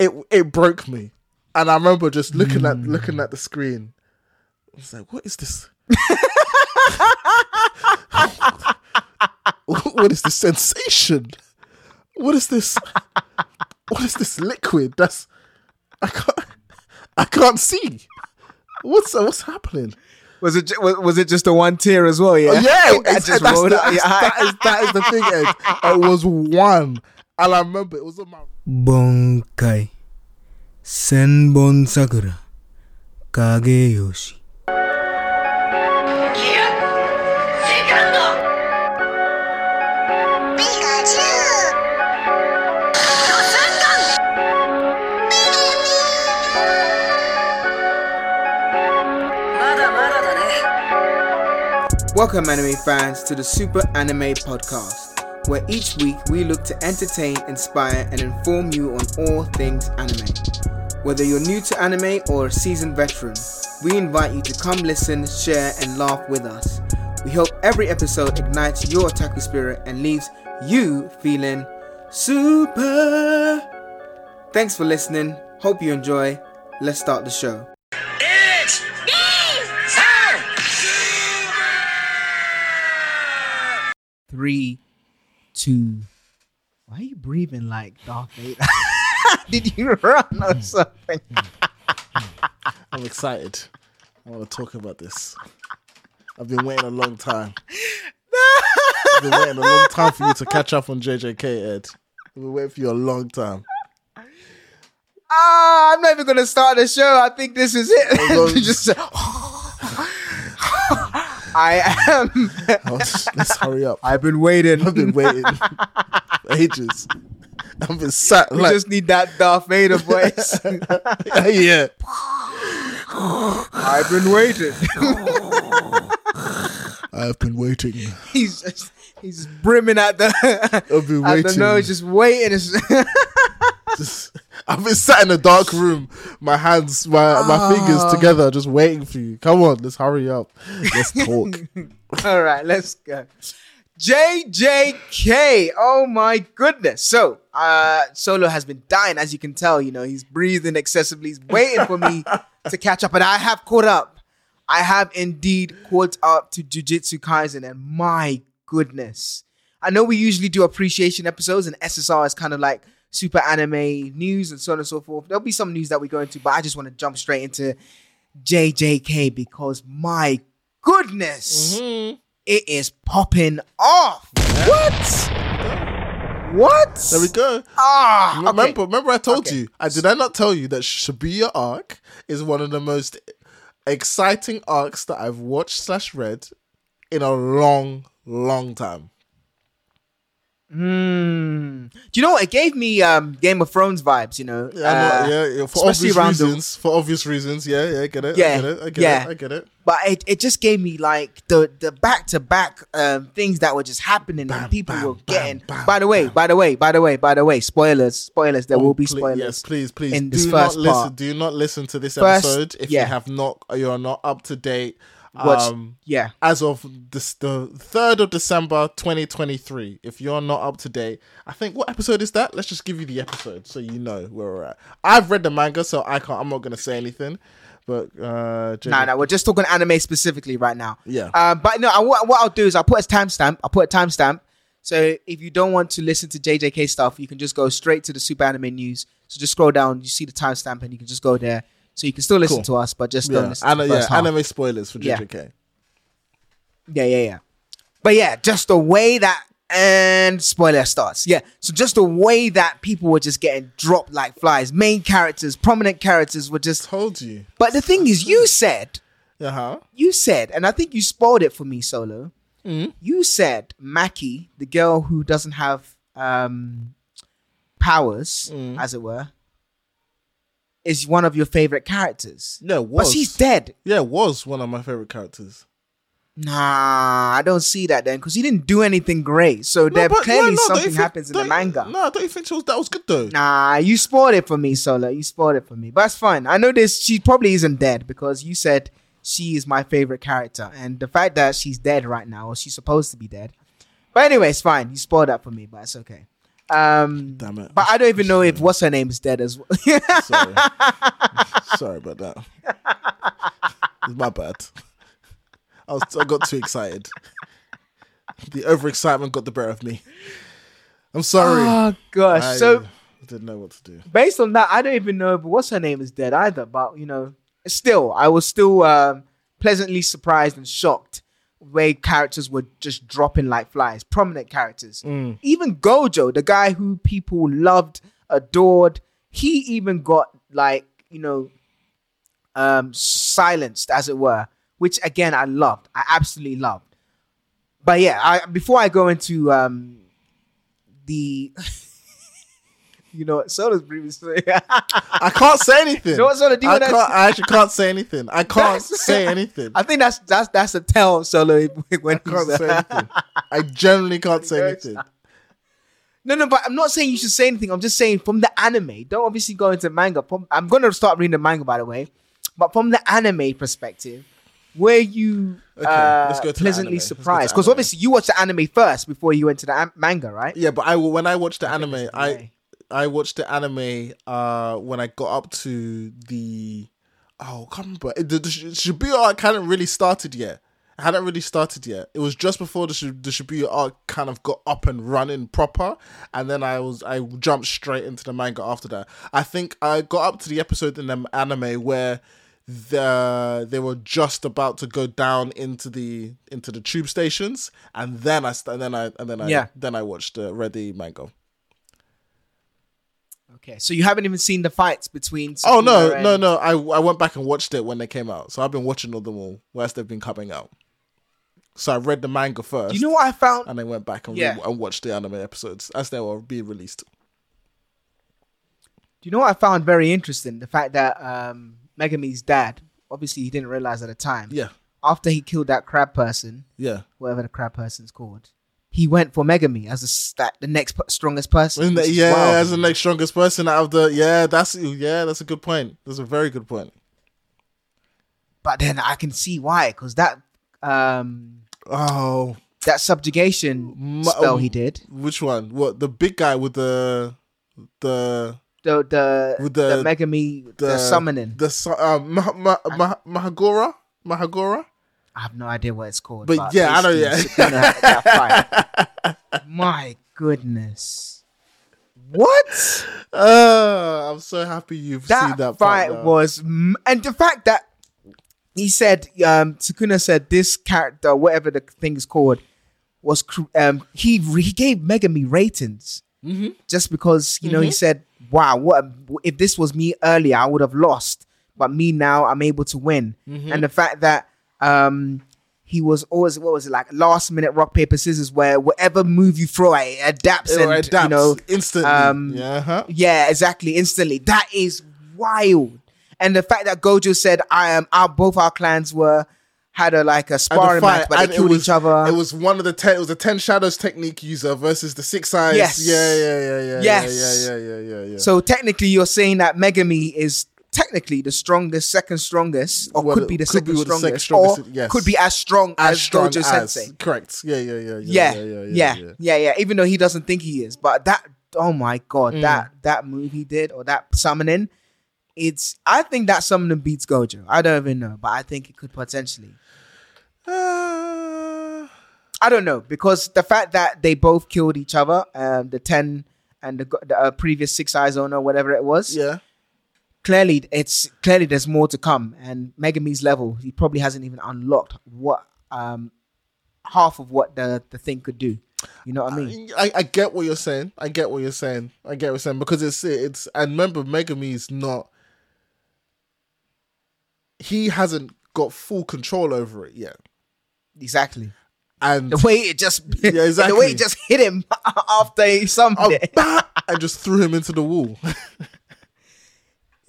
it it broke me, and I remember just looking at hmm. looking at the screen. I was like, "What is this? what is this sensation? What is this? What is this liquid? That's I can't I can't see. What's what's happening? Was it was, was it just a one tear as well? Yeah, Yeah, That just that's, rolled that's, out your that, eye. is, that is the thing. Ed. It was one, I remember it was on my Bankai. Senbon Sakura. Kageyoshi. Welcome, anime fans, to the Super Anime Podcast where each week we look to entertain, inspire, and inform you on all things anime. Whether you're new to anime or a seasoned veteran, we invite you to come listen, share, and laugh with us. We hope every episode ignites your otaku spirit and leaves you feeling super. Thanks for listening. Hope you enjoy. Let's start the show. Three, two. Why are you breathing like Darth Vader? Did you run or hmm. something? Hmm. Hmm. I'm excited. I want to talk about this. I've been waiting a long time. I've been waiting a long time for you to catch up on JJK, Ed. I've been waiting for you a long time. Ah, I'm never gonna start the show. I think this is it. Just I am. Oh, Let's hurry up. I've been waiting. I've been waiting for ages. I've been sat We like, just need that Darth Vader voice. yeah. I've been waiting. I've been waiting. he's just, he's brimming at the I've been at the waiting. nose, just waiting. Just- I've been sat in a dark room, my hands, my my fingers Ah. together, just waiting for you. Come on, let's hurry up. Let's talk. All right, let's go. JJK. Oh my goodness. So, uh, Solo has been dying, as you can tell. You know, he's breathing excessively. He's waiting for me to catch up, and I have caught up. I have indeed caught up to Jujutsu Kaisen, and my goodness. I know we usually do appreciation episodes, and SSR is kind of like super anime news and so on and so forth. There'll be some news that we go into, but I just want to jump straight into JJK because my goodness, it is popping off. What? What? There we go. Ah, okay. Remember, remember I told Okay. you. I did I not tell you that Shibuya arc is one of the most exciting arcs that I've watched slash read in a long, long time. Hmm. Do you know what? It gave me um, Game of Thrones vibes. You know, Yeah, Uh, yeah, yeah, for obvious around the- reasons. For obvious reasons, yeah, yeah, I get it. Yeah, I get it. I get yeah. it. I get it. but it, it just gave me like the the back to back um things that were just happening Bam, and people bam, were getting. bam, by the way, by the way, by the way, by the way, spoilers, spoilers. There Oh, will be spoilers. Yes, please, please. in do this not first listen. part. Do not listen to this First- episode if you have not. You're not up to date. Watch, Um, yeah, as of this, the third of December, 2023. If you're not up to date, I think what episode is that? Let's just give you the episode so you know where we're at. I've read the manga, so I can't. I'm not gonna say anything. But uh, no, no, we're just talking anime specifically right now. Yeah. Um, but no, I, what, what I'll do is I'll put a timestamp. I'll put a timestamp. So if you don't want to listen to JJK stuff, you can just go straight to the Super Anime News. So just scroll down, you see the timestamp, and you can just go there. So you can still listen Cool. to us, but just don't yeah, listen to ana- yeah, half. anime spoilers for Yeah. JJK. Yeah, yeah, yeah. But yeah, just the way that and spoiler starts. Yeah. So just the way that people were just getting dropped like flies. Main characters, prominent characters were just Told you. But the thing is, you said, Uh huh. you said, and I think you spoiled it for me, Solo. Mm-hmm. You said Maki, the girl who doesn't have um powers, Mm. as it were, is one of your favorite characters. Yeah, was. But she's dead. Yeah, it was one of my favorite characters. Nah, I don't see that then because he didn't do anything great. So there but- clearly no, no, something think- happens in the manga. No, I don't think she was, that was good though? Nah, you spoiled it for me, Solo. You spoiled it for me. But it's fine. I know this. She probably isn't dead because you said she is my favorite character, and the fact that she's dead right now, or she's supposed to be dead. But anyway, it's fine. You spoiled that for me, but it's okay. Um, Damn it. But I don't even know if what's her name is dead as well. Sorry. Sorry about that. It's my bad. I was I got too excited. The overexcitement got the better of me. I'm sorry. oh gosh. I so didn't know what to do. based on that, I don't even know if what's her name is dead either. But you know, still, I was still um, pleasantly surprised and shocked way characters were just dropping like flies. Prominent characters, even Gojo, the guy who people loved, adored, he even got like you know, um, silenced as it were, which again I loved. I absolutely loved. But yeah, I before I go into um the you know what Solo's previously I can't say anything. You know what Solo, do you I, wanna- can't, I actually can't say anything. I can't say anything. I think that's that's that's a tell Solo when I can't say anything. I generally can't say anything. No, no, but I'm not saying you should say anything. I'm just saying from the anime. Don't obviously go into manga. I'm gonna start reading the manga, by the way. But from the anime perspective, were you Okay, uh, let's go to the pleasantly anime. Let's go to surprised? Because obviously you watched the anime first before you went to the am- manga, right? Yeah, but I when I watched the anime, I. I watched the anime uh when I got up to the oh I can't remember the, the Shibuya arc hadn't really started yet. It hadn't really started yet. It was just before the the Shibuya arc kind of got up and running proper, and then I was I jumped straight into the manga after that. I think I got up to the episode in the anime where the they were just about to go down into the into the tube stations, and then I and then I and then I Yeah. then I watched uh, read the manga. Okay, so you haven't even seen the fights between. Oh no, Sukuna no, no! I I went back and watched it when they came out, so I've been watching all them all whilst they've been coming out. So I read the manga first, You know what I found? and then went back and, Yeah. re- and watched the anime episodes as they were being released. Do you know what I found very interesting? The fact that um, Megumi's dad, obviously he didn't realize at the time. Yeah, After he killed that crab person, yeah. whatever the crab person's called, he went for Megumi as the sta- the next p- strongest person. That- yeah, wild. as the next strongest person out of the yeah, that's yeah, that's a good point. That's a very good point. But then I can see why, because that um Oh, that subjugation Ma- spell um, he did, which one? What the big guy with the the the the With the, the- Megumi, the, the summoning. the uh, Mah- Mah- Mah- Mahagora Mahagora. I have no idea what it's called. But yeah, I know, yeah. That fight. My goodness, what? Uh, I'm so happy you've that, seen that fight part was, and the fact that he said, um, Sukuna said this character, whatever the thing is called, was um, he he gave Megumi ratings Mm-hmm. just because you know he said, "Wow, what if this was me earlier? I would have lost, but me now, I'm able to win." Mm-hmm. And the fact that um, he was always what was it like last minute rock paper scissors, where whatever move you throw, it adapts It and adapts you know instantly. um, yeah, huh? yeah, exactly. Instantly. That is wild. And the fact that Gojo said, "I am," our both our clans were had a like a sparring fight- match, but they killed was- each other. It was one of the ten. It was the ten shadows technique user versus the six eyes. Yes. Yeah, yeah, yeah, yeah. Yes. Yeah, yeah, yeah, yeah, yeah. so technically, you're saying that Megumi is technically the strongest, second strongest, or Well, could be the could be second with the strongest, second strongest, or yes. could be as strong as, as strong Gojo as Sensei. correct. Yeah, yeah, yeah, Yeah, yeah, yeah, yeah, yeah, Even though he doesn't think he is, but that oh my god, Mm. that that move he did or that summoning, it's I think that summoning beats Gojo. I don't even know, but I think it could potentially. Uh, I don't know because the fact that they both killed each other, um, the ten and the, the uh, previous six eyes owner, whatever it was, yeah. Clearly it's clearly there's more to come. And Megumi's level, he probably hasn't even unlocked what um half of what the the thing could do. You know what I mean? I, I get what you're saying. I get what you're saying. I get what you're saying because it's it's and remember Megumi is not. He hasn't got full control over it yet, Exactly. and The way it just Yeah, exactly. the way it just hit him after he summoned oh, it. and just threw him into the wall.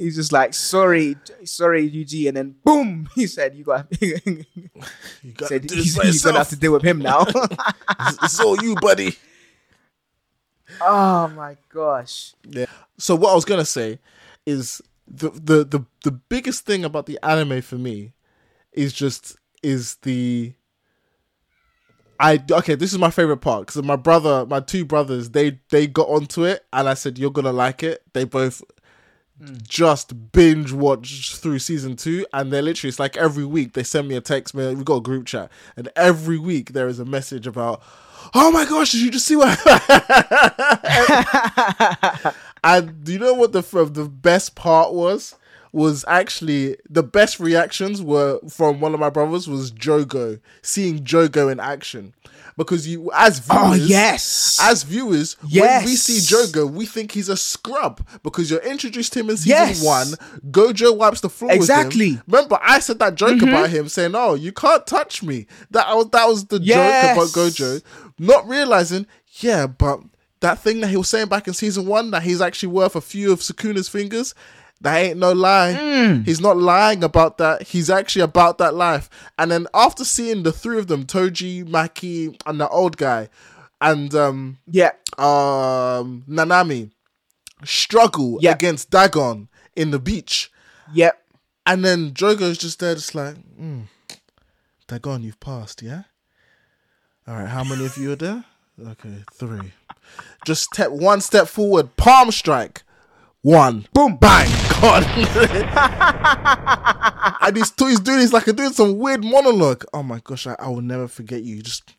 He's just like, sorry, sorry, Yuji, and then boom, he said, "You got." You got to said do he's, he's gonna have to deal with him now. It's, it's all you, buddy. oh my gosh! Yeah. So what I was gonna say is the the the the biggest thing about the anime for me is just is the I okay. This is my favorite part because my brother, my two brothers, they they got onto it, and I said you're gonna like it. They both just binge watch through season two, and they're literally it's like every week they send me a text. Man, we got a group chat, and every week there is a message about, oh my gosh, did you just see what? and do you know what the the best part was? Was actually the best reactions were from one of my brothers was Jogo seeing Jogo in action because you as viewers Oh, yes. as viewers yes. when we see Jogo we think he's a scrub because you're introduced to him in season Yes. one Gojo wipes the floor Exactly. Mm-hmm. with him remember I said that joke about him saying oh you can't touch me that was that was the Yes. joke about Gojo not realizing yeah but that thing that he was saying back in season one that he's actually worth a few of Sukuna's fingers that ain't no lie. Mm. He's not lying about that. He's actually about that life. And then after seeing the three of them, Toji, Maki, and the old guy, and um yeah. um Nanami struggle Yeah. against Dagon in the beach. Yep. And then Jogo's just there, just like, mm, Dagon, you've passed, yeah? All right, how many of you are there? Okay, three. Just step one step forward, palm strike. One, boom, bang, gone. and he's, he's doing, he's like doing some weird monologue. Oh my gosh, I, I will never forget you. You Just,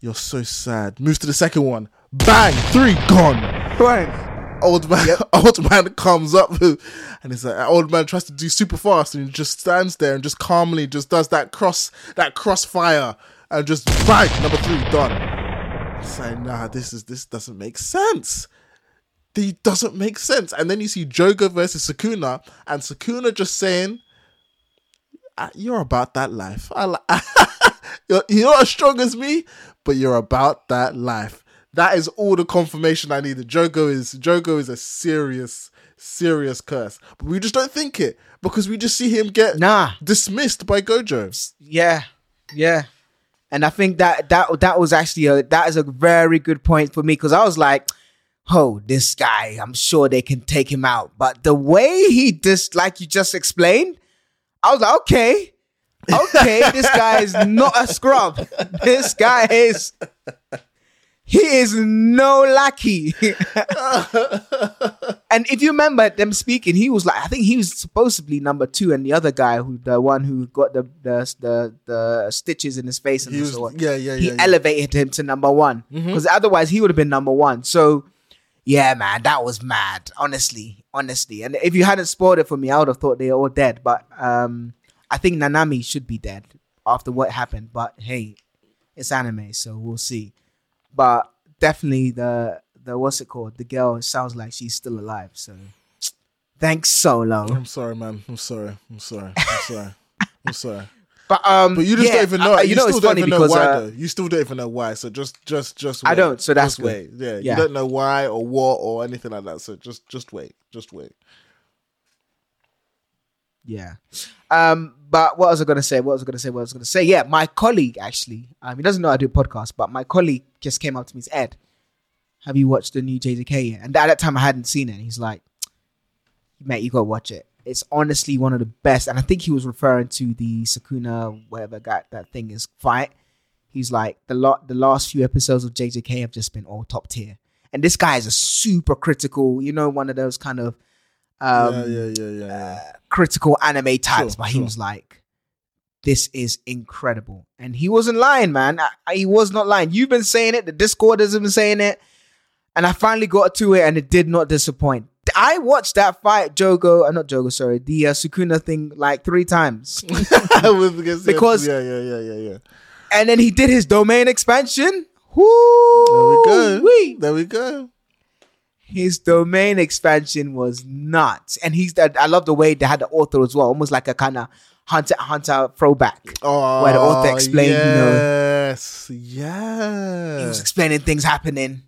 you're so sad. Moves to the second one, bang, three, gone Bang. old man yep. old man comes up and it's like old man tries to do super fast and he just stands there and just calmly just does that cross that crossfire and just bang number three done it's like nah this is this doesn't make sense it doesn't make sense and then you see Jogo versus Sukuna and Sukuna just saying "Ah, you're about that life you're, you're not as strong as me but you're about that life that is all the confirmation I needed. Jogo is Jogo is a serious, serious curse. But we just don't think it because we just see him get Nah. dismissed by Gojo. Yeah, yeah, and I think that that that was actually a that is a very good point for me because I was like, oh, this guy, I'm sure they can take him out, but the way he just like you just explained, I was like, okay, okay, this guy is not a scrub. This guy is. He is no lackey. and if you remember them speaking, he was like, I think he was supposedly number two, and the other guy who, the one who got the the the, the stitches in his face and He was- so on, yeah, yeah, he yeah, yeah. elevated him to number one mm-hmm. because otherwise he would have been number one. So, yeah, man, that was mad. Honestly, honestly, and if you hadn't spoiled it for me, I would have thought they were all dead. But um, I think Nanami should be dead after what happened. But hey, it's anime, so we'll see. But definitely the the what's it called? The girl sounds like she's still alive. So thanks, Solo. I'm sorry, man. I'm sorry. I'm sorry. I'm sorry. I'm sorry. But um, But you just yeah, don't even know. I- you, you know, still don't even know why uh, though. You still don't even know why. So just, just, just. Wait. I don't, so that's Just wait. Yeah, you don't know why or what or anything like that. So just, just wait. Just wait. Yeah. Um, but what was I gonna say? What was I gonna say? What was I gonna say? Yeah, my colleague actually, um, he doesn't know I do podcasts, but my colleague just came up to me and said, Ed, have you watched the new JJK yet? And at that time I hadn't seen it. And he's like, Mate, you gotta watch it. It's honestly one of the best. And I think he was referring to the Sukuna, whatever that, that thing is, fight. He's like, the lot the last few episodes of JJK have just been all top tier. And this guy is a super critical, you know, one of those kind of um yeah, yeah, yeah, yeah. yeah. critical anime types, Sure, but he sure. was like, "This is incredible," and he wasn't lying, man. I, I- he was not lying. You've been saying it. The Discord has been saying it, and I finally got to it, and it did not disappoint. I watched that fight, Jogo, uh, not Jogo, sorry, the uh, Sukuna thing like three times, because- yeah, yeah, yeah, yeah, yeah. and then he did his domain expansion. Woo! There we go. Wee. There we go. his domain expansion was nuts, and he's that. I love the way they had the author as well, almost like a kind of hunter hunter throwback. Oh, Where the author explained, you know- yes, he was explaining things happening,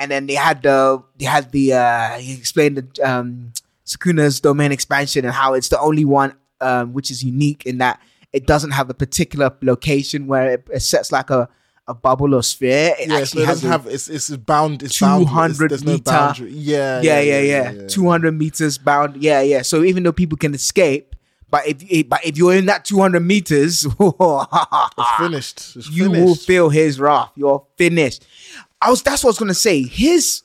and then they had the they had the uh he explained the um Sukuna's domain expansion and how it's the only one um which is unique in that it doesn't have a particular location where it, it sets like a a bubble or sphere. It Yeah, so actually it doesn't have it's it's bound. It's bound. 200 There's no meter- boundary. Yeah, yeah, yeah, yeah, 200 meters bound. Yeah, yeah. So even though people can escape, But if but if you're in that 200 meters, It's finished. It's you finished. will feel his wrath. You're finished. I was that's what I was gonna say. His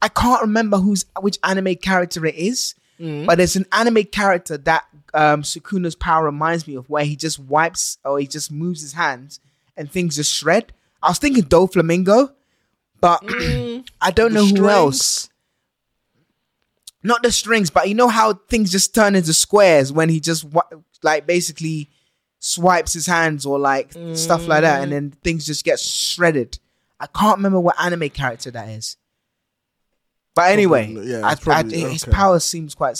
I can't remember who's which anime character it is, Mm. but there's an anime character that um Sukuna's power reminds me of where he just wipes or he just moves his hands and things just shred. I was thinking Doflamingo, but I don't Mm. The know who else. Not the strings, but you know how things just turn into squares when he just like basically swipes his hands or like stuff like that, and then things just get shredded. I can't remember what anime character that is. But anyway, Probably- yeah, I, probably- I, his okay. power seems quite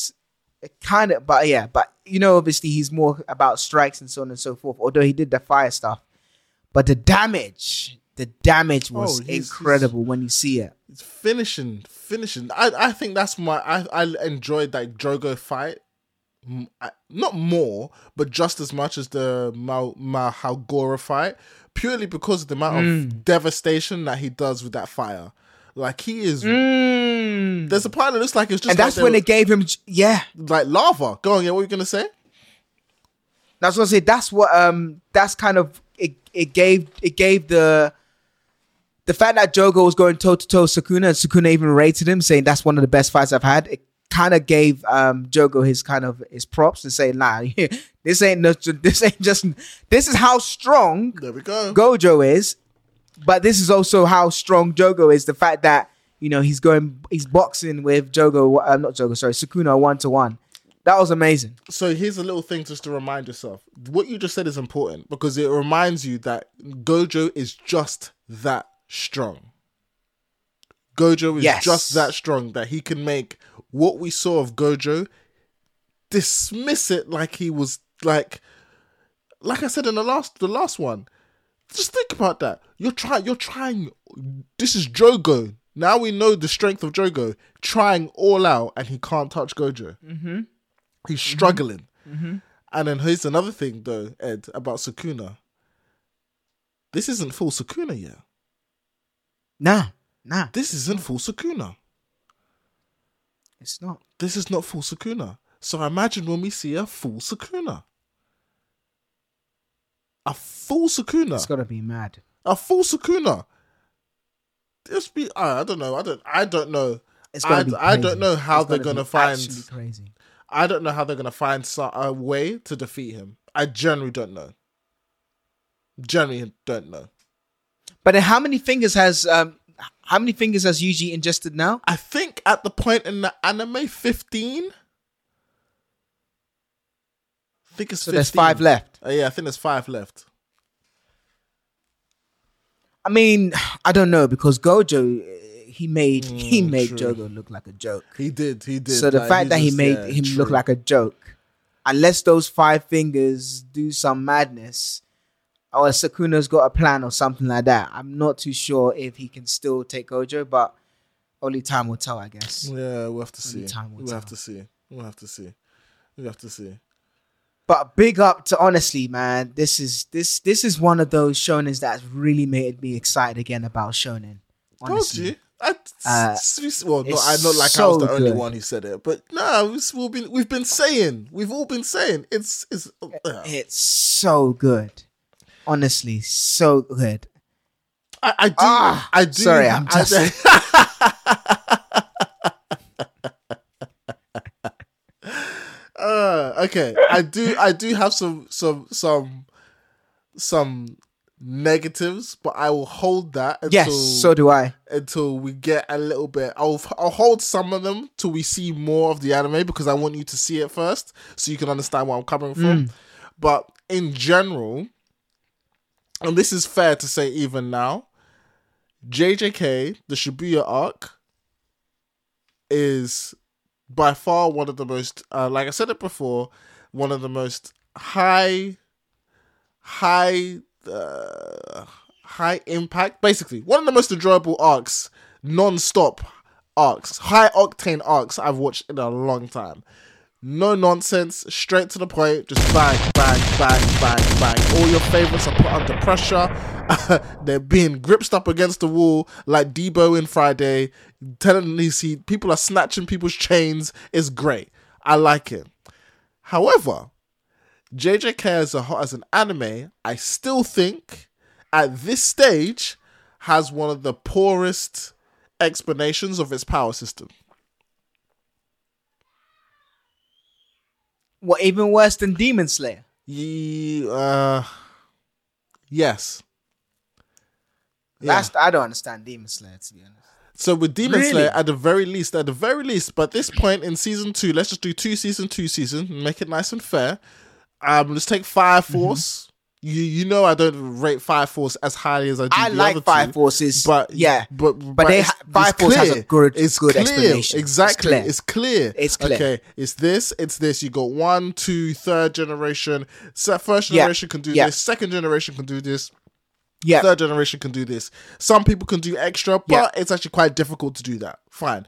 kind of, but yeah, but you know, obviously he's more about strikes and so on and so forth. Although he did the fire stuff, but the damage, the damage oh, was Oh, he's- incredible when you see it. It's finishing, finishing. I, I think that's my. I, I enjoyed that Jogo fight. Not more, but just as much as the Mal Malhagora fight, purely because of the amount Mm. of devastation that he does with that fire. Like he is. Mm. There's a part that looks like it's just. and that's like when they they gave him, yeah. like lava. Go on, yeah. What were you gonna say? That's what I say. That's what um. That's kind of it. It gave it gave the the fact that Jogo was going toe to toe Sukuna and Sukuna even rated him, saying that's one of the best fights I've had. It kind of gave um Jogo his kind of his props to say, nah, this ain't no, this ain't just this is how strong There we go. Gojo is, but this is also how strong Jogo is. The fact that you know he's going, he's boxing with Jogo, uh, not Jogo, sorry, Sukuna one to one. That was amazing. So here's a little thing just to remind yourself. What you just said is important because it reminds you that Gojo is just that strong. Gojo is Yes. just that strong that he can make what we saw of Gojo dismiss it like he was like like I said in the last the last one. Just think about that. You're trying you're trying this is Jogo. Now we know the strength of Jogo trying all out and he can't touch Gojo. Mm-hmm. He's struggling. Mm-hmm. Mm-hmm. And then here's another thing, though, Ed, about Sukuna. This isn't full Sukuna yet. Nah, nah, This isn't full Sukuna. It's not. This is not full Sukuna. So imagine when we see a full Sukuna. A full It's Sukuna. gotta be mad. A full Sukuna. This be. I, don't know. I don't. I don't know. It's I, be I don't know how It's they're gonna find. actually crazy. I don't know how they're gonna find a way to defeat him. I generally don't know. Generally don't know. But how many fingers has um how many fingers has Yuji ingested now? I think at the point in the anime, fifteen. I think it's So 15. there's five left. Uh, yeah, I think there's five left. I mean, I don't know because Gojo eh, he made he Mm, made true. Jogo look like a joke. He did. He did. so the like, fact that he made yeah, him true. look like a joke, unless those five fingers do some madness, or Sukuna's got a plan or something like that, I'm not too sure if he can still take Gojo, but only time will tell, I guess. Yeah, we'll have to Only see. time will We'll have to see. We'll have to see. We'll have to see. But big up to honestly, man. This is this this is one of those shonens that's really made me excited again about shonen. Honestly. I, Uh, well, no, I not like I was so the only good. one who said it, but no, we've, we've been we've been saying, we've all been saying, it's it's. Uh, It's so good. Honestly, so good. I, I do, Ah, I do. sorry, I'm just- uh, okay, I do. I do have some some some some negatives, but I will hold that until Yes, so do I. until we get a little bit. I'll I'll hold some of them till we see more of the anime because I want you to see it first, so you can understand where I'm coming from. But in general, and this is fair to say even now, JJK the Shibuya arc is by far one of the most, uh, like I said it before, one of the most high, high, uh, high impact. Basically, one of the most enjoyable arcs, non-stop arcs, high octane arcs I've watched in a long time. No nonsense, straight to the point, just bang, bang, bang, bang, bang. All your favorites are put under pressure. They're being gripped up against the wall like Deebo in Friday. Telling these he people are snatching people's chains. It's great. I like it. However, JJK as a as an anime, I still think at this stage has one of the poorest explanations of its power system. What even worse than Demon Slayer? Ye, uh, yes. Yeah. Last I don't understand Demon Slayer to be honest. So with Demon Really? Slayer, at the very least, at the very least, but this point in season two, let's just do two season, two season, make it nice and fair. Um, let's take Fire. Force. You you know I don't rate Fire Force as highly as I do. I the like other Fire two, Forces, but yeah, but but they it's- ha- Fire it's Force has a good- it's good clear. explanation. It's Exactly, clear. it's clear. It's clear. Okay, it's this, it's this. You got one, two, third generation. So first Yeah. generation can do Yeah. this. Second generation can do this yeah, third generation can do this. Some people can do extra, but Yeah. it's actually quite difficult to do that. Fine.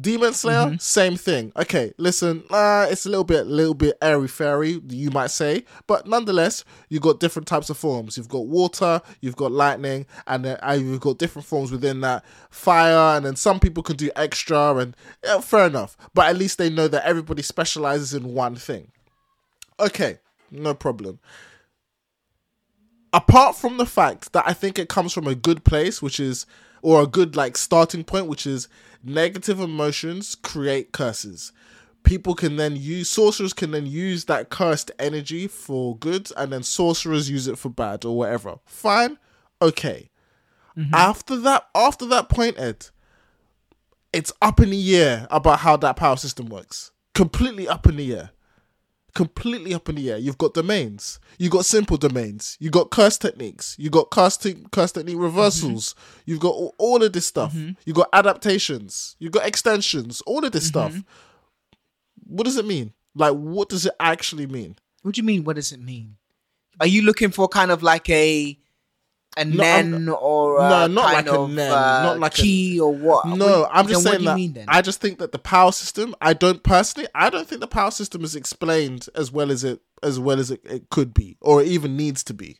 Demon Slayer, Mm-hmm. same thing. Okay, listen, uh, it's a little bit, little bit airy fairy, you might say, but nonetheless, you've got different types of forms. You've got water, you've got lightning, and then uh, you've got different forms within that. Fire, and then some people can do extra, and yeah, fair enough. But at least they know that everybody specializes in one thing. Okay, no problem apart from the fact that I think it comes from a good place, which is, or a good like starting point, which is negative emotions create curses. People can then use sorcerers can then use that cursed energy for good, and then sorcerers use it for bad or whatever. Fine, okay. Mm-hmm. After that, after that point, Ed, it's up in the air about how that power system works. Completely up in the air completely up in the air. You've got domains. you've got simple domains. you've got curse techniques. you've got curse, te- curse technique reversals. Mm-hmm. You've got all, all of this stuff. Mm-hmm. you've got adaptations. you've got extensions. All of this mm-hmm. stuff. What does it mean? Like, what does it actually mean? What do you mean? What does it mean? Are you looking for kind of like a a No, nen or a No, not like a of, nen, uh, not like a- key or what? No, What- I'm just saying that mean then? I just think that the power system. I don't personally. I don't think the power system is explained as well as it as well as it, it could be, or even needs to be.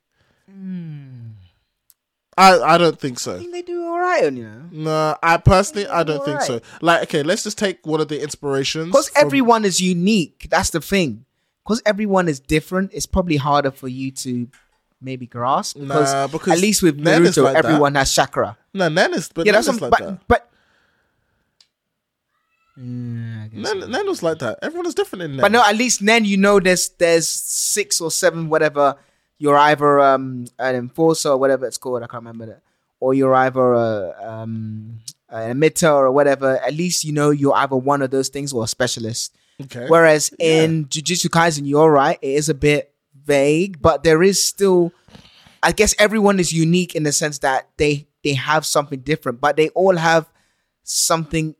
I I don't think so. I think they do all right, on you know. No, I personally I don't think so. Like, okay, let's just take one of the inspirations. Because from- everyone is unique. That's the thing. Because everyone is different, it's probably harder for you to maybe grasp. Because, Nah, because at least with Nen Naruto, like that. everyone has chakra. no Nen is, but yeah, Nen that's is like but that. but. Mm, I guess Nen, Nen was like that. Everyone is different in Nen. But no, at least then you know there's there's six or seven whatever. You're either um an enforcer or whatever it's called. I can't remember that. Or you're either a um an emitter or whatever. At least you know you're either one of those things or a specialist. okay. Whereas in Jujutsu Kaisen, you're right. It is a bit vague, but there is still. I guess everyone is unique in the sense that they they have something different, but they all have something.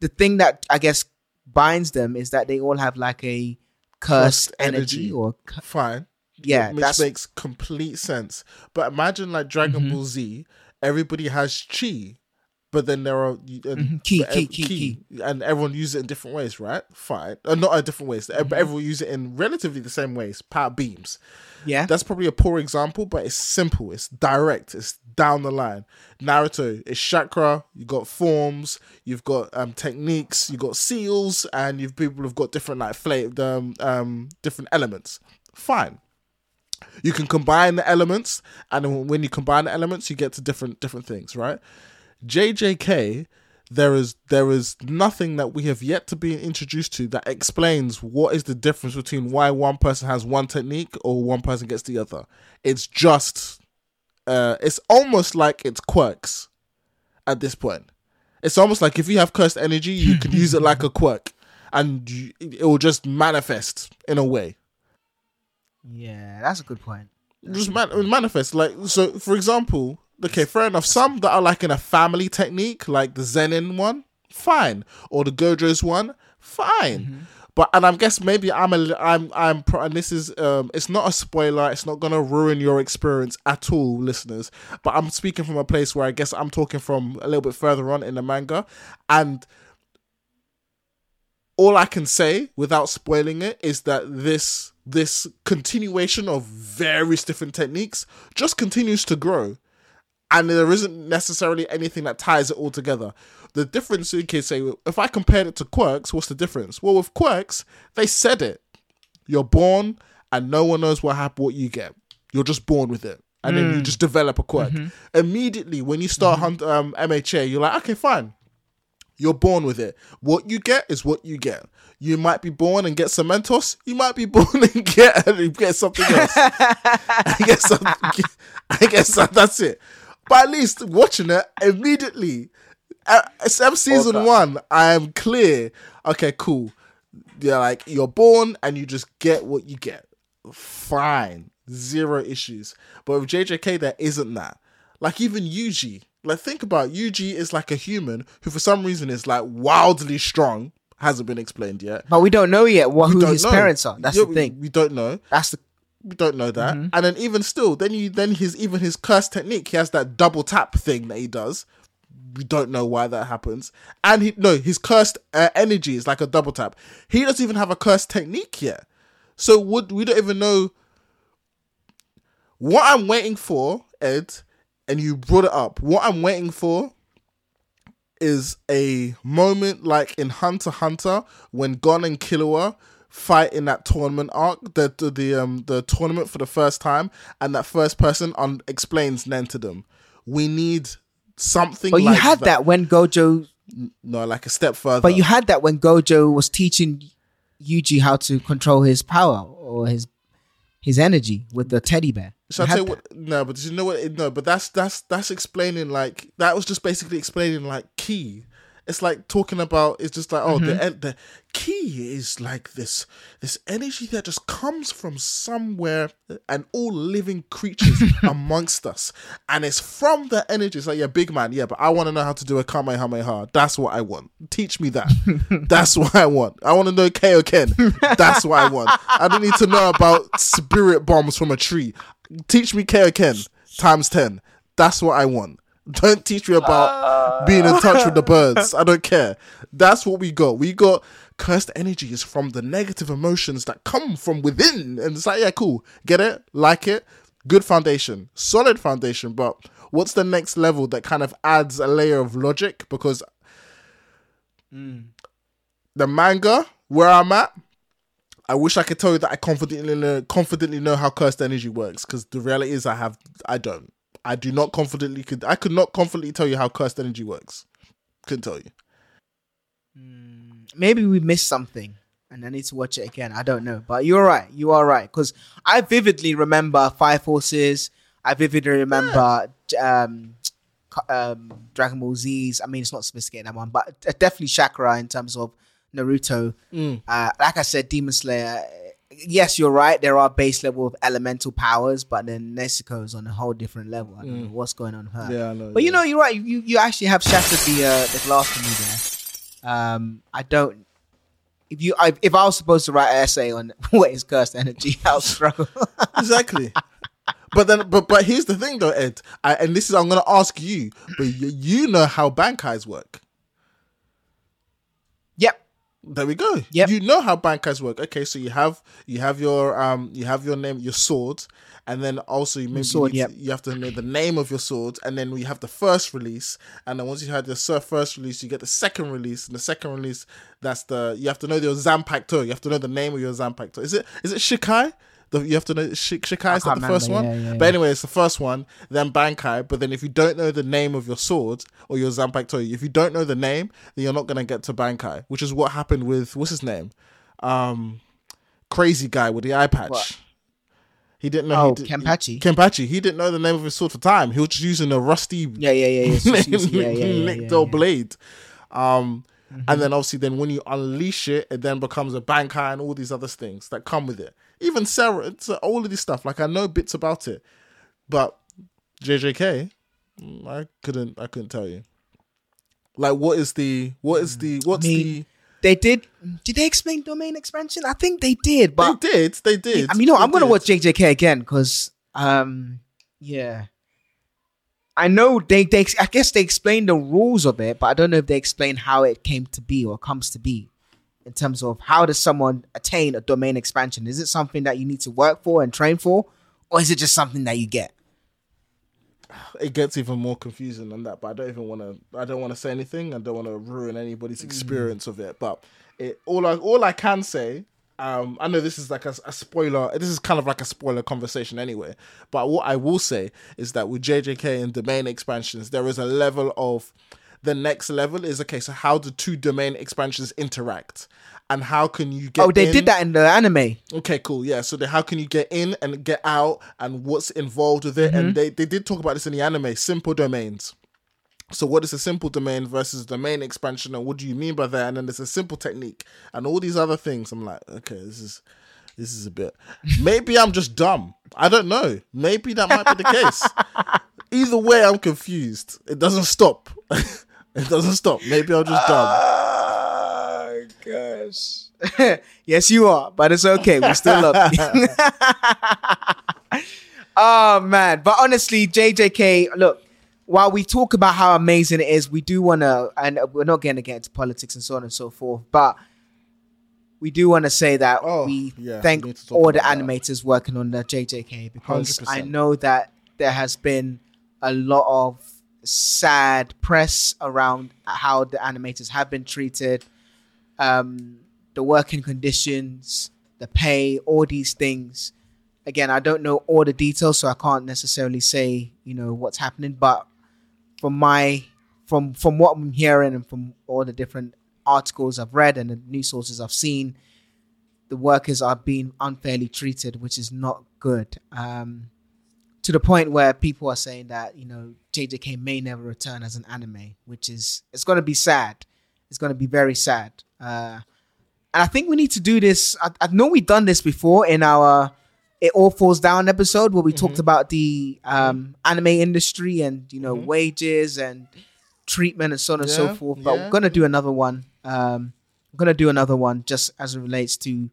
The thing that I guess binds them is that they all have like a cursed energy, energy. or cu- fine. yeah, which makes complete sense. But imagine like Dragon Mm-hmm. Ball Z, everybody has chi, but then there are and, Mhm. key, ki, ev- ki, and everyone uses it in different ways, right? Fine, uh, not in different ways. Mm-hmm. But everyone use it in relatively the same ways. Power beams. yeah. That's probably a poor example, but it's simple. It's direct. It's down the line. Naruto it's chakra. You got forms. You've got um, techniques. You got seals, and you've people have got different like flavor, um, um, different elements. Fine. You can combine the elements, and when you combine the elements, you get to different different things, right? JJK, there is there is nothing that we have yet to be introduced to that explains what is the difference between why one person has one technique or one person gets the other. It's just uh it's almost like it's quirks at this point. It's almost like if you have cursed energy, you can use it like a quirk and you, it will just manifest in a way. yeah, that's a good point. just man- manifest like so for example okay fair enough. Some that are like in a family technique like the zenin one fine. Or the gojo's one fine. But and i'm guess maybe i'm a i'm i'm pro- and this is um it's not a spoiler it's not gonna ruin your experience at all listeners. But i'm speaking from a place where i guess i'm talking from a little bit further on in the manga. And all I can say without spoiling it is that this this continuation of various different techniques just continues to grow. And there isn't necessarily anything that ties it all together. The difference, you can say, if I compared it to quirks, what's the difference? Well, with quirks, they said it. You're born and no one knows what happened, what you get. You're just born with it, and then you mm. just develop a quirk. Mm-hmm. Immediately when you start mm-hmm. hunt, um, MHA, you're like, okay, fine. You're born with it. What you get is what you get. You might be born and get Cementoss. You might be born and get and get something else. I guess I guess that's it. But at least watching it immediately, SM season Okay. one, I am clear. Okay, cool. Yeah, like you're born and you just get what you get. Fine, zero issues. But with JJK, there isn't that. Like even Yuji, like think about it. Yuji is like a human who for some reason is like wildly strong. Hasn't been explained yet. But we don't know yet what who his know. parents are. That's Yeah, the thing. We, we don't know. That's the We don't know that. Mm-hmm. And then even still, then you then his even his curse technique, he has that double tap thing that he does. We don't know why that happens. And he no, his cursed uh, energy is like a double tap. He doesn't even have a cursed technique yet. So would we don't even know what I'm waiting for, Ed, and you brought it up. What I'm waiting for is a moment like in Hunter Hunter when Gon and Killua fight in that tournament arc, the the, the um the tournament for the first time, and that first person un- explains Nen to them. We need something. But you had that. when Gojo No, like a step further. but you had that when Gojo was teaching Yuji how to control his power or his his energy with the teddy bear. You I tell you what? No, but do you know what? No, but that's that's that's explaining like that was just basically explaining like ki. It's like talking about. It's just like oh, Mm-hmm. the the ki is like this this energy that just comes from somewhere, and all living creatures amongst us, and it's from the energy. It's like yeah, big man, yeah, but I want to know how to do a kamehameha. That's what I want. Teach me that. That's what I want. I want to know Kaioken. That's what I want. I don't need to know about spirit bombs from a tree. Teach me Kaioken times 10. That's what I want. Don't teach me about ah. being in touch with the birds. I don't care. That's what we got. We got cursed energies from the negative emotions that come from within. And it's like, yeah, cool. Get it? Like it? Good foundation. Solid foundation. But what's the next level that kind of adds a layer of logic? Because hmm. the manga, where I'm at, I wish I could tell you that I confidently know, confidently know how cursed energy works. Because the reality is, I have, I don't. I do not confidently could. I could not confidently tell you how cursed energy works. Couldn't tell you. Maybe we missed something and I need to watch it again. I don't know. But you're right. You are right. Because I vividly remember Fire Forces. I vividly remember um, um, Dragon Ball Z's. I mean, it's not sophisticated that one, but definitely Chakra in terms of Naruto. Uh, like I said, Demon Slayer. Yes, you're right. There are base level of elemental powers, but then Nezuko's on a whole different level. I don't know what's going on with her. Yeah, I know, But you know, you're right. You you actually have shattered the uh, the glass for me there. Um, I don't. If you, I, if I was supposed to write an essay on what is cursed energy, I'll struggle. exactly. But then, but but here's the thing, though, Ed. I, and this is I'm gonna ask you, but you, you know how bankais work. There we go. Yep. You know how bankais work. Okay, so you have you have your um you have your name your sword, and then also you maybe sword, you, yep. to- you have to know the name of your sword, and then we have the first release, and then once you had the sur- first release, you get the second release, and the second release that's the you have to know your Zanpakuto. You have to know the name of your Zanpakuto. Is it is it Shikai? The, you have to know Sh- Shikai is that the first one. yeah, yeah, but anyway, it's the first one, then Bankai. But then if you don't know the name of your sword or your Zanpakuto, if you don't know the name, then you're not gonna get to Bankai, which is what happened with what's his name, um, crazy guy with the eye patch. What? He didn't know. Oh, he did, Kenpachi? Kenpachi. He didn't know the name of his sword for time. He was just using a rusty Yeah, yeah, yeah, yeah. Yeah, yeah, yeah, nicked yeah, the yeah. blade. Um, and then obviously, then when you unleash it, it then becomes a bankai and all these other things that come with it. Even Sarah, all of this stuff. Like I know bits about it, but JJK, mm, I couldn't. I couldn't tell you. Like, what is the? What is the? What's mean, They did. Did they explain domain expansion? I think they did, but They did. They did. I mean, know, They I'm gonna watch JJK again because, um, yeah, I know they they I guess they explained the rules of it, but I don't know if they explain how it came to be or comes to be in terms of how does someone attain a domain expansion? Is it something that you need to work for and train for, or is it just something that you get? it gets even more confusing than that. But I don't even want to. I don't want to say anything. I don't want to ruin anybody's experience of it. But it all I all I can say, Um, I know this is like a, a spoiler. This is kind of like a spoiler conversation anyway. But what I will say is that with JJK and domain expansions, there is a level of the next level is okay. So how do two domain expansions interact, and how can you get? Oh, they in- did that in the anime. Okay, cool. Yeah. So then how can you get in and get out and what's involved with it? Mm-hmm. And they, they did talk about this in the anime, simple domains. So what is a simple domain versus domain expansion and what do you mean by that? And then there's a simple technique and all these other things. I'm like, okay, this is this is a bit maybe I'm just dumb. I don't know. Maybe that might be the case. Either way, I'm confused. It doesn't stop. it doesn't stop. Maybe I'm just dumb. Oh ah, gosh. yes, you are, but it's okay. We still love you. oh man, but honestly, JJK, look. While we talk about how amazing it is, we do want to, and we're not going to get into politics and so on and so forth, but we do want to say that Oh, we yeah, thank we need to talk all the about that. animators working on the JJK because I 100%. know that there has been a lot of sad press around how the animators have been treated, um, the working conditions, the pay, all these things. Again, I don't know all the details, so I can't necessarily say you know what's happening. But from my from from what I'm hearing and from all the different articles I've read and the news sources I've seen, the workers are being unfairly treated, which is not good. Um, to the point where people are saying that you know JJK may never return as an anime, which is it's going to be sad. It's going to be very sad. Uh, and I think we need to do this. I, I know we've done this before in our "It All Falls Down" episode where we talked about the um, anime industry and you know wages and treatment and so on and so forth. But yeah. we're gonna do another one. Um, I'm gonna do another one just as it relates to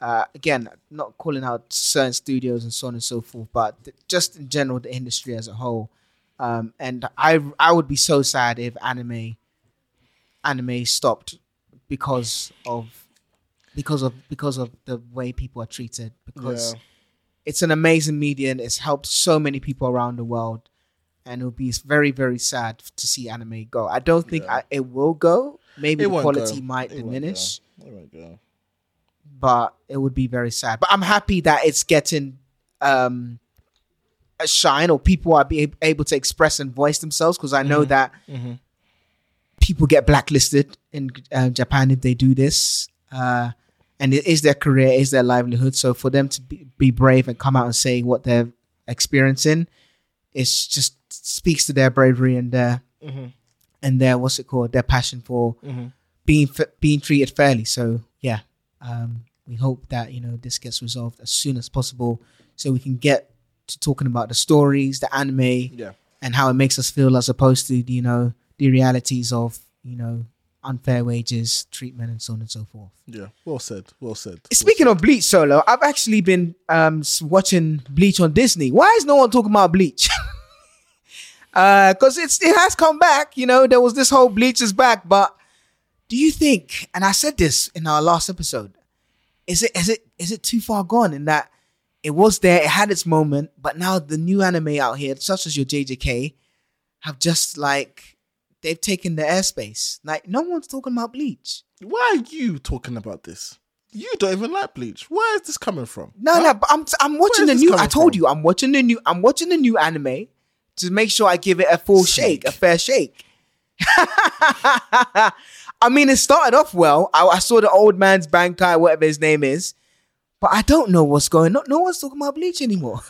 uh, again, not calling out certain studios and so on and so forth, but th- just in general, the industry as a whole. Um, and I, I would be so sad if anime, anime stopped because of, because of, because of the way people are treated. Because Yeah. it's an amazing medium. It's helped so many people around the world, and it would be very, very sad to see anime go. I don't think Yeah. I, it will go. Maybe It the quality go. might It won't diminish go. It won't go. But it would be very sad. But I'm happy that it's getting um a shine or people are be able to express and voice themselves because I know that people get blacklisted in uh, Japan if they do this. Uh, and it is their career, it is their livelihood. So for them to be, be brave and come out and say what they're experiencing, it's just speaks to their bravery and their and their what's it called, their passion for being f- being treated fairly. So yeah, um, we hope that you know this gets resolved as soon as possible, so we can get to talking about the stories, the anime, Yeah. and how it makes us feel, as opposed to you know the realities of you know unfair wages, treatment, and so on and so forth. Yeah. Well said. Well said. Speaking of Bleach solo, I've actually been um watching Bleach on Disney. Why is no one talking about Bleach? Uh, cause it's it has come back. You know, there was this whole Bleach is back, but do you think? And I said this in our last episode. Is it is it is it too far gone in that it was there, it had its moment, but now the new anime out here, such as your JJK, have just like they've taken the airspace. Like no one's talking about Bleach. Why are you talking about this? You don't even like Bleach. Where is this coming from? No, Huh? no, but I'm I'm watching the new. I told from? you, I'm watching the new. I'm watching the new anime to make sure I give it a full shake, a fair shake. I mean, it started off well. I, I saw the old man's Bankai, whatever his name is, but I don't know what's going on. No one's talking about Bleach anymore.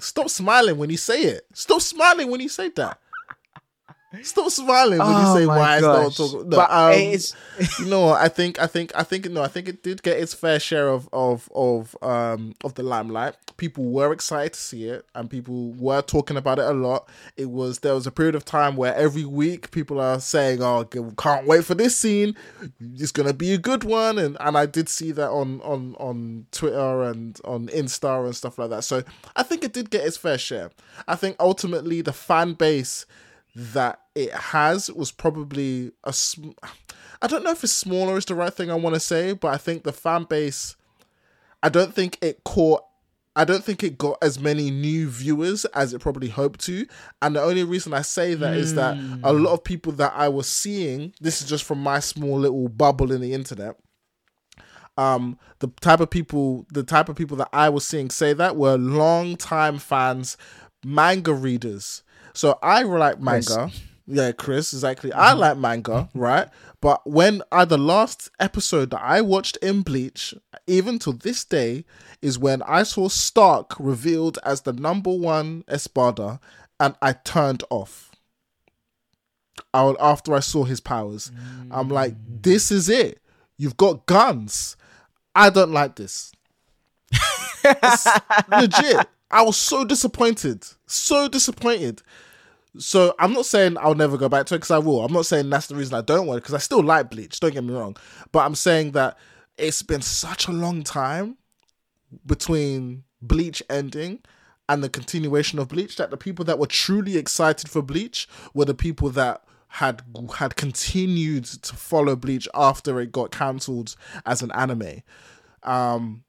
Stop smiling when you say it. Stop smiling when you say that. Stop smiling when Oh you say why is no one gosh. talking. No, But um, it's- you know, I think, I think, I think, no, I think it did get its fair share of of of um of the limelight. People were excited to see it, and people were talking about it a lot. It was there was a period of time where every week people are saying, "Oh, can't wait for this scene. It's gonna be a good one," and and I did see that on on on Twitter and on Insta and stuff like that. So I think it did get its fair share. I think ultimately the fan base that it has was probably a sm- I don't know if it's smaller is the right thing I want to say, but I think the fan base I don't think it caught I don't think it got as many new viewers as it probably hoped to. And the only reason I say that is that a lot of people that I was seeing, this is just from my small little bubble in the internet, um, the type of people, the type of people that I was seeing say that were long time fans, manga readers. So I like manga. Yeah, Chris, exactly. I Mm-hmm. like manga, right? But when I, the last episode that I watched in Bleach, even to this day, is when I saw Stark revealed as the number one Espada, and I turned off. I, after I saw his powers, I'm like, this is it. You've got guns. I don't like this. Legit. I was so disappointed. So disappointed. So I'm not saying I'll never go back to it because I will. I'm not saying that's the reason I don't want it because I still like Bleach. Don't get me wrong, but I'm saying that it's been such a long time between Bleach ending and the continuation of Bleach that the people that were truly excited for Bleach were the people that had had continued to follow Bleach after it got cancelled as an anime. Um,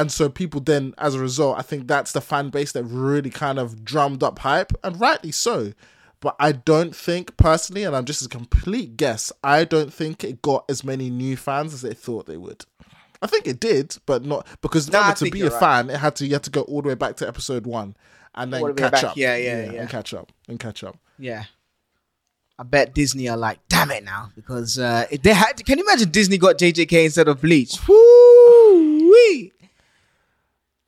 and so people then, as a result, I think that's the fan base that really kind of drummed up hype, and rightly so. But I don't think personally, and I'm just a complete guess, I don't think it got as many new fans as they thought they would. I think it did, but not because Nah, to be a right. fan, it had to you had to go all the way back to episode one and then All the way catch back, up. yeah, yeah, yeah. and catch up and catch up. Yeah. I bet Disney are like, damn it now, because uh, they had. Can you imagine Disney got JJK instead of Bleach? Woo-wee.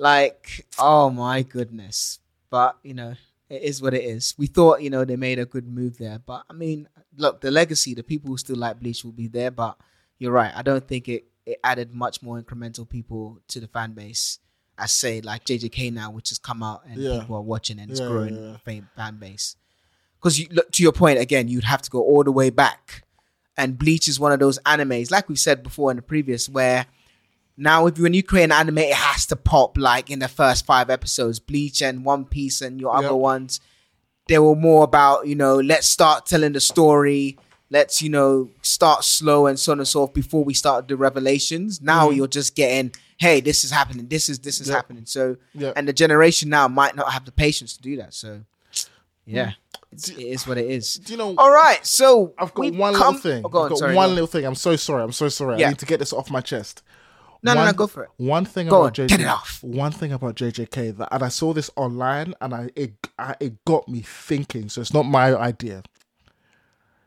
Like, oh my goodness. But you know, it is what it is. We thought, you know, they made a good move there, but I mean, look, the legacy, the people who still like Bleach will be there. But you're right. I don't think it it added much more incremental people to the fan base. I say like JJK now, which has come out and Yeah. people are watching and it's Yeah, growing yeah, fan- fan base because you look to your point again, you'd have to go all the way back. And Bleach is one of those animes, like we said before in the previous, where now if you, when you create an anime, it has to pop like in the first five episodes. Bleach and One Piece and your Yep. other ones, they were more about you know let's start telling the story. Let's you know start slow and so on and so forth before we start the revelations. Now mm-hmm. you're just getting, hey, this is happening, this is this is Yep. happening. So Yep. and the generation now might not have the patience to do that. So yeah, it is what it is. Do you know? All right, so I've got one come- little thing. Oh, go I've on, got sorry, one on. little thing. I'm so sorry. I'm so sorry. Yeah. I need to get this off my chest. No, no, no, go for it. One thing Go about on, JJ, get it off. One thing about JJK that, and I saw this online, and I it I, it got me thinking. So it's not my idea.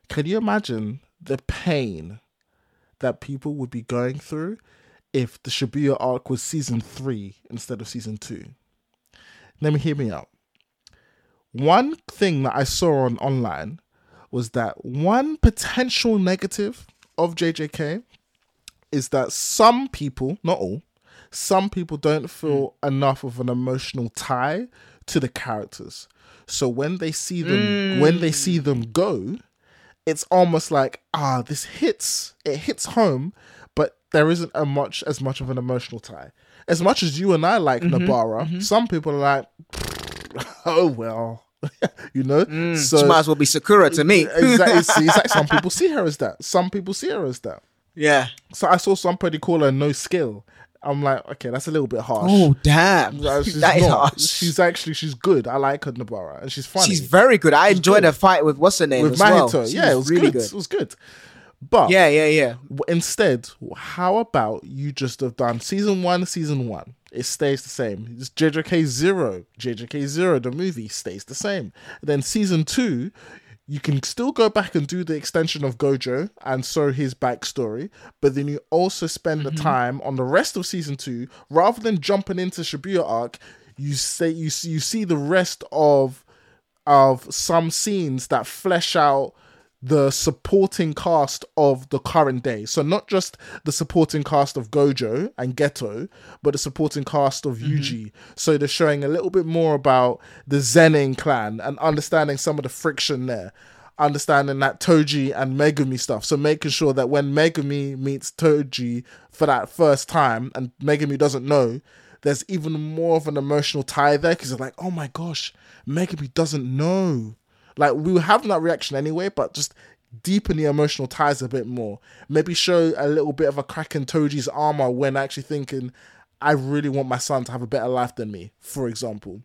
Can you imagine the pain that people would be going through if the Shibuya arc was season three instead of season two? Let me hear me out. One thing that I saw on online was that one potential negative of JJK is that some people, not all, some people don't feel hmm. enough of an emotional tie to the characters. So when they see them when they see them hmm. go, it's almost like ah this hits it hits home, but there isn't a much as much of an emotional tie. As much as you and I like mm-hmm, Nobara, mm-hmm. some people are like oh well. you know? Mm, so, she might as well be Sakura to me. exactly. See, it's like some people see her as that. Some people see her as that. Yeah. So I saw somebody call her no skill. I'm like, okay, that's a little bit harsh. Oh damn, she's that is harsh. She's actually she's good. I like her Nobara, and she's funny. She's very good. I enjoyed good. her fight with what's her name with as well. Mahito. She yeah, it was really good. It was good. But Yeah, yeah, yeah. instead, how about you just have done season one, season one? It stays the same. It's JJK zero, JJK zero. The movie stays the same. Then season two, you can still go back and do the extension of Gojo and so his backstory, but then you also spend the mm-hmm. time on the rest of season two rather than jumping into Shibuya arc. You say you see, you see the rest of of some scenes that flesh out the supporting cast of the current day. So not just the supporting cast of Gojo and Geto, but the supporting cast of mm-hmm. Yuji. So they're showing a little bit more about the Zenin clan and understanding some of the friction there. Understanding that Toji and Megumi stuff. So making sure that when Megumi meets Toji for that first time and Megumi doesn't know, there's even more of an emotional tie there because they're like, oh my gosh, Megumi doesn't know. Like we were having that reaction anyway, but just deepen the emotional ties a bit more. Maybe show a little bit of a crack in Toji's armor when actually thinking, I really want my son to have a better life than me, for example.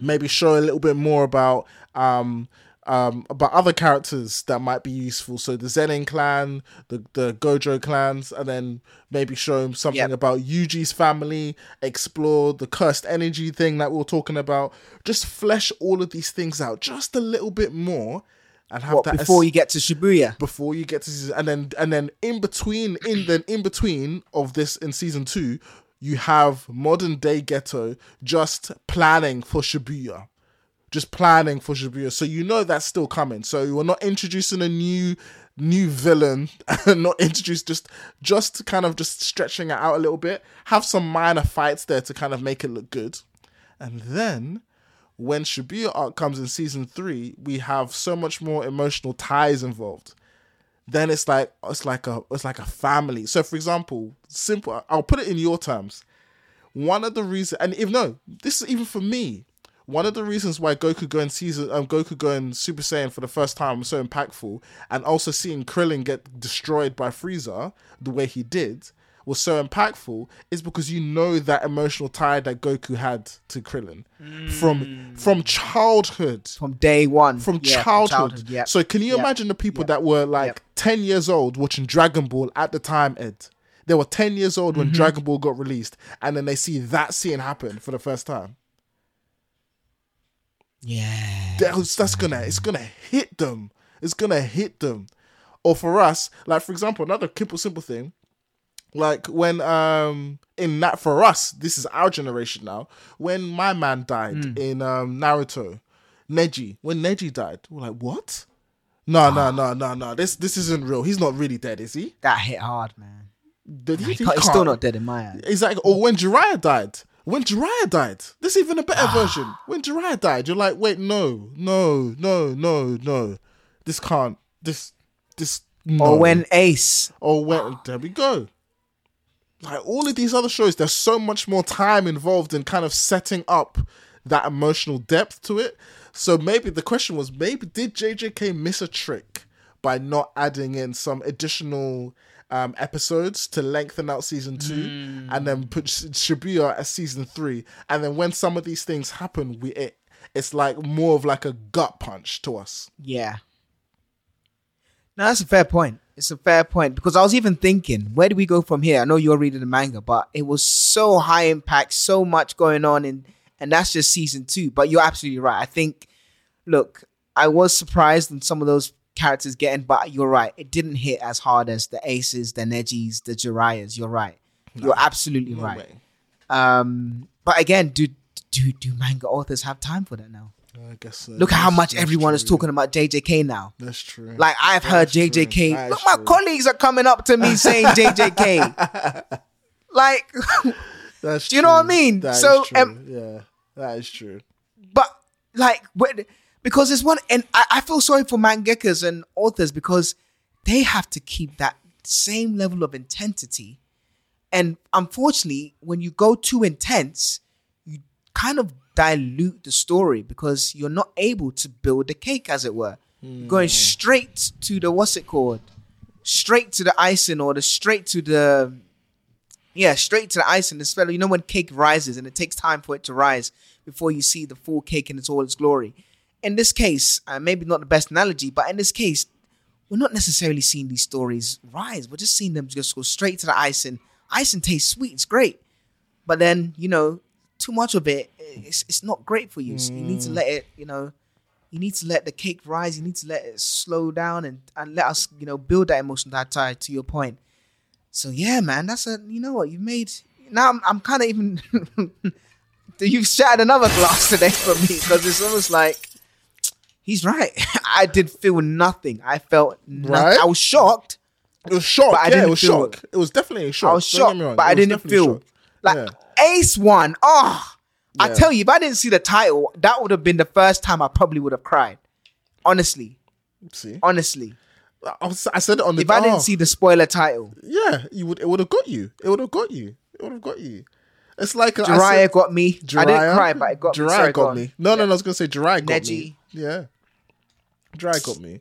Maybe show a little bit more about um um, about other characters that might be useful. So the Zenin clan, the the Gojo clans, and then maybe show him something Yep. about Yuji's family. Explore the cursed energy thing that we are talking about. Just flesh all of these things out just a little bit more, and have What, that before as- you get to Shibuya. before you get to season and then and then in between in the in between of this in season two you have modern day Geto just planning for shibuya just planning for shibuya so you know that's still coming so we're not introducing a new new villain not introduced just just kind of just stretching it out a little bit have some minor fights there to kind of make it look good and then when Shibuya arc comes in season three, we have so much more emotional ties involved. Then it's like it's like a it's like a family. So for example, simple I'll put it in your terms. One of the reasons and if no, this is even for me. One of the reasons why Goku going season um Goku going Super Saiyan for the first time was so impactful, and also seeing Krillin get destroyed by Frieza the way he did was so impactful is because you know that emotional tie that Goku had to Krillin from from childhood From day one. from Yeah, childhood. yeah. So can you Yep. imagine the people Yep. that were like Yep. 10 years old watching Dragon Ball at the time, Ed? They were 10 years old Mm-hmm. when Dragon Ball got released and then they see that scene happen for the first time. Yeah. That's, that's gonna it's gonna hit them. It's gonna hit them. Or for us, like for example, another simple simple thing, like when um in that for us, this is our generation now. When my man died Hmm. in um Naruto, Neji, when Neji died, we're like, what? No, no, no, no, no. This this isn't real. He's not really dead, is he? That hit hard, man. Did He he he's still not dead in my eyes. Exactly. Or when Jiraiya died. When Jiraiya died. This is even a better ah. version. When Jiraiya died, you're like, wait, no, no, no, no, no. This can't. This, this. No. Or when Ace. Or when. There we go. Like all of these other shows, there's so much more time involved in kind of setting up that emotional depth to it. So maybe the question was maybe did JJK miss a trick by not adding in some additional um, episodes to lengthen out season two and then put Sh- Shibuya as season three? And then when some of these things happen, we it, it's like more of like a gut punch to us. Yeah. No, that's a fair point. It's a fair point because I was even thinking, where do we go from here? I know you're reading the manga, but it was so high impact, so much going on, and and that's just season two. But you're absolutely right. I think, look, I was surprised in some of those characters getting, but you're right. It didn't hit as hard as the Aces, the Nejis, the Jiraiya's. You're right. You're absolutely No right. Um, but again, do do do manga authors have time for that now? I guess. So. Look at how much everyone is talking about JJK now. That's true. Like I've heard That's true. JJK. Look, my true. colleagues are coming up to me saying JJK. like, That's Do you know what I mean? That So, true. um, yeah, that is true. but like, when, because there's one, and I, I feel sorry for mangakas and authors because they have to keep that same level of intensity. And unfortunately, when you go too intense, you kind of dilute the story because you're not able to build the cake, as it were. You're going hmm. straight to the what's it called? Straight to the icing or the straight to the yeah, straight to the icing. The spell. You know when cake rises and it takes time for it to rise before you see the full cake in its all its glory. In this case, uh, maybe not the best analogy, but in this case, we're not necessarily seeing these stories rise. We're just seeing them just go straight to the icing. Icing tastes sweet. It's great, but then you know, too much of it, it's, it's not great for you. So you need to let it. You know, you need to let the cake rise. You need to let it slow down and and let us, you know, build that emotional that tie. To your point. So yeah, man, that's a you know what you've made. Now I'm, I'm kind of even. You've shattered another glass today for me because it's almost like he's right. I did feel nothing. I felt nothing. Right? I was shocked. It was shock. But I yeah, didn't it was feel shock. It was definitely a shock. I was shocked, but It I didn't feel shock. like Yeah. Ace one. Oh, I tell you, if I didn't see the title, that would have been the first time I probably would have cried. Honestly, See, honestly, I, was, I said it on the. if I oh, didn't ah. see the spoiler title, yeah, you would. It would have got you. It would have got you. It would have got you. It's like Jiraiya said- got me. I didn't cry, but it got me. Sorry, got go me. No, no, no. I was gonna say Jiraiya got Neji. me. Yeah, Jiraiya got me.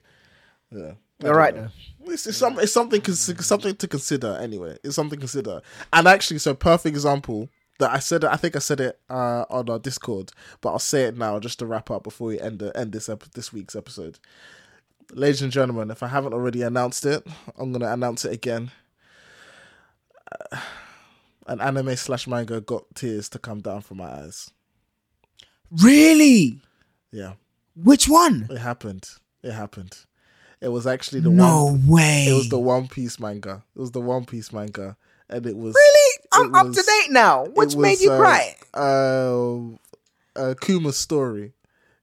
Yeah, All right. You're don't know. though. It's, it's, some, it's something something to consider anyway. It's something to consider. And actually, so perfect example that I said. I think I said it uh, on our Discord, but I'll say it now just to wrap up before we end the, end this ep- this week's episode. Ladies and gentlemen, if I haven't already announced it, I'm gonna announce it again. Uh, an anime slash manga got tears to come down from my eyes. Really? Yeah, Which one? it happened. It happened. It was actually the one No one. way. It was the One Piece manga. It was the One Piece manga, and it was really? I'm it up to date now. Which made you uh, cry? Uh, uh, Kuma's story.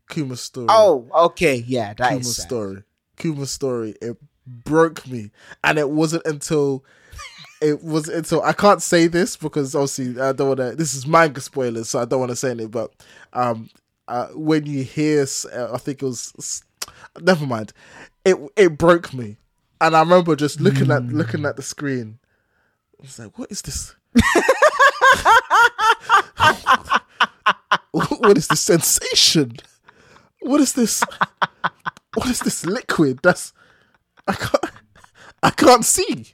Kuma's story. Oh, okay. Yeah, that Kuma's story. Kuma's story. It broke me, and it wasn't until it was until I can't say this because obviously I don't want to. This is manga spoilers, so I don't want to say anything. But um, uh, when you hear, uh, I think it was. Never mind. It it broke me, and I remember just looking at looking at the screen. I was like, "What is this? what is this sensation? What is this? What is this liquid? That's I can't I can't see.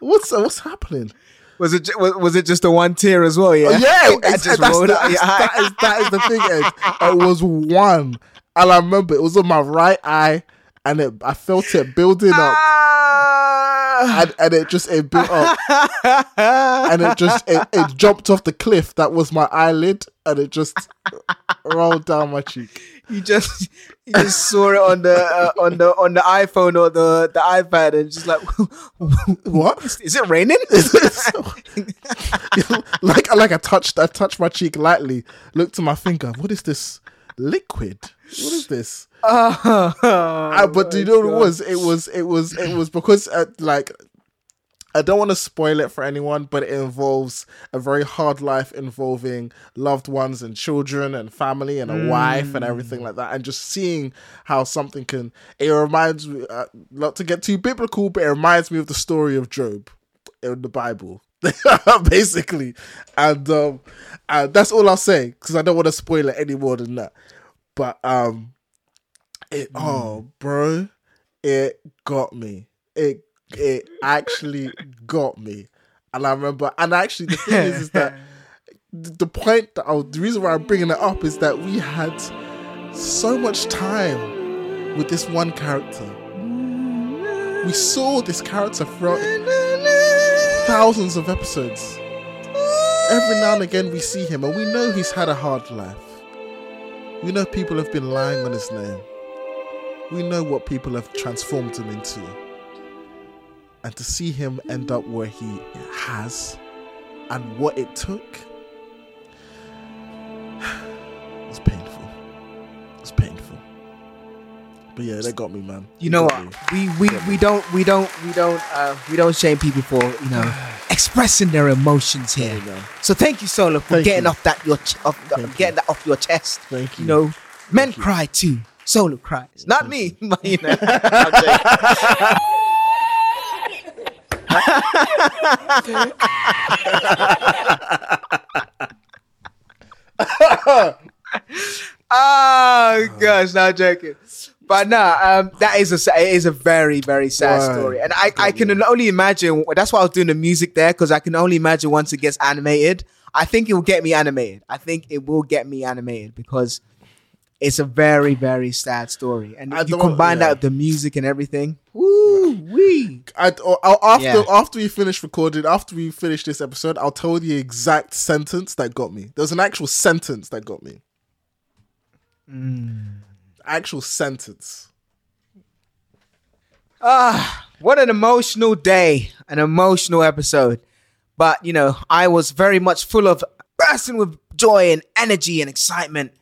What's what's happening? Was it was, was it just the one tear as well? Yeah. Yeah, that just that's, rolled up that's, your eye. that, is, that is the thing. Ed. It was one, and I remember it was on my right eye, and it I felt it building up, Ah. and, and it just it built up, and it just it, it jumped off the cliff. That was my eyelid, and it just rolled down my cheek. you just you just saw it on the uh, on the on the iPhone or the the iPad and just like What? is it raining? like like I touched I touched my cheek lightly, looked to my finger. What is this liquid? What is this? Uh, but do you know what it was? It was it was it was because uh, like I don't want to spoil it for anyone, but it involves a very hard life involving loved ones and children and family and a wife and everything like that. And just seeing how something can, it reminds me, uh, not to get too biblical, but it reminds me of the story of Job in the Bible. basically and um and that's all i'll say because i don't want to spoil it any more than that but um it oh bro it got me it it actually got me. And i remember and actually the thing is is that the point that I, the reason why i'm bringing it up is that we had so much time with this one character. We saw this character throughout thousands of episodes. Every now and again we see him and we know he's had a hard life. We know people have been lying on his name. We know what people have transformed him into and to see him end up where he has and what it took it's painful it's painful but yeah that got me man You know what? me. We we, we don't we don't we don't uh, we don't shame people for you know expressing their emotions here. you. So thank you, Solo, for Thank getting you. off that your ch- off Thank getting that off your chest. Thank you. You know, men you. cry too. Solo cries, not me. but, you know. oh gosh, not joking. But nah, um, that is a it is a very very sad Right. story, and I, I can only imagine. That's why I was doing the music there because I can only imagine once it gets animated. I think it will get me animated. I think it will get me animated because it's a very very sad story, and I you combine yeah. that with the music and everything. Woo wee! I, or, or after Yeah. after we finish recording, after we finish this episode, I'll tell you the exact sentence that got me. There's an actual sentence that got me. Actual sentence. Ah, what an emotional day, an emotional episode. But you know, I was very much full of bursting with joy and energy and excitement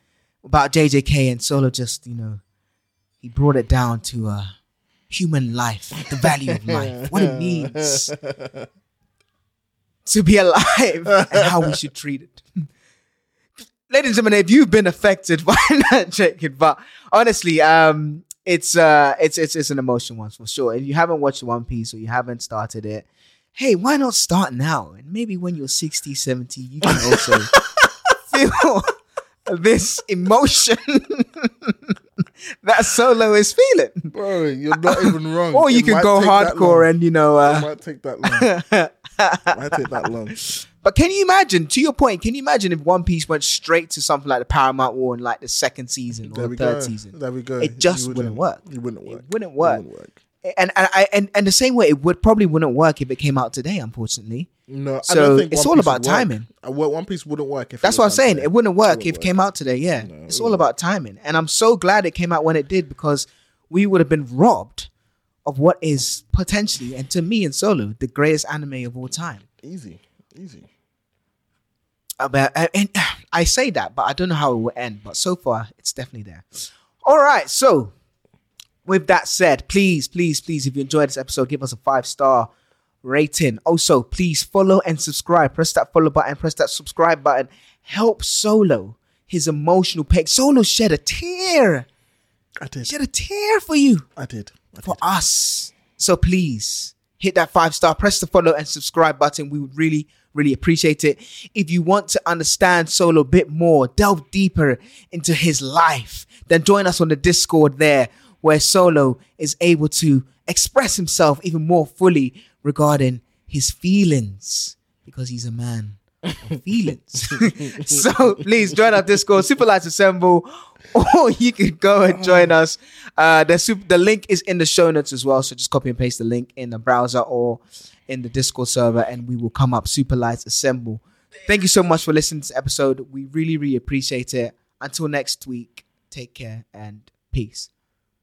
about JJK and Solo. Just you know, he brought it down to uh, human life, the value of life, what it means to be alive, and how we should treat it. Ladies and gentlemen, if you've been affected by that, Jacob, but honestly, um, it's uh, it's it's it's an emotional one for sure. If you haven't watched One Piece or you haven't started it, hey, why not start now? And maybe when you're 60, 70, you can also feel this emotion that Solo is feeling. Bro, you're not even wrong. Or you It can go hardcore and you know It uh, might take that long. Why take that long? But can you imagine? To your point, can you imagine if One Piece went straight to something like the Paramount War in like the second season or the third go. season? There we go. It just You wouldn't work. It wouldn't work. wouldn't work. It wouldn't work. And and I and, and the same way it would probably wouldn't work if it came out today, unfortunately. No, I So don't think it's One all Piece about timing. Uh, well, One Piece wouldn't work if. That's what I'm saying. done It wouldn't work It if it came out today. Yeah, No, it it's all wouldn't about timing, and I'm so glad it came out when it did because we would have been robbed of what is potentially, and to me and Solo, the greatest anime of all time. Easy, easy. About, and, and I say that, but I don't know how it will end. But so far, it's definitely there. All right, so with that said, please, please, please, if you enjoyed this episode, give us a five star rating. Also, please follow and subscribe. Press that follow button, press that subscribe button. Help Solo his emotional pain. Solo shed a tear, I did. shed a tear for you I did. I for us. So please hit that five star, press the follow and subscribe button. We would really, really appreciate it. If you want to understand Solo a bit more, delve deeper into his life, then join us on the Discord there, where Solo is able to express himself even more fully regarding his feelings because he's a man of feelings. so please join our Discord, Super Lights Assemble, or you can go and join us. Uh, the, super, the link is in the show notes as well. So just copy and paste the link in the browser or in the Discord server, and we will come up. Super Lights Assemble. Thank you so much for listening to this episode. We really, really appreciate it. Until next week, take care and peace.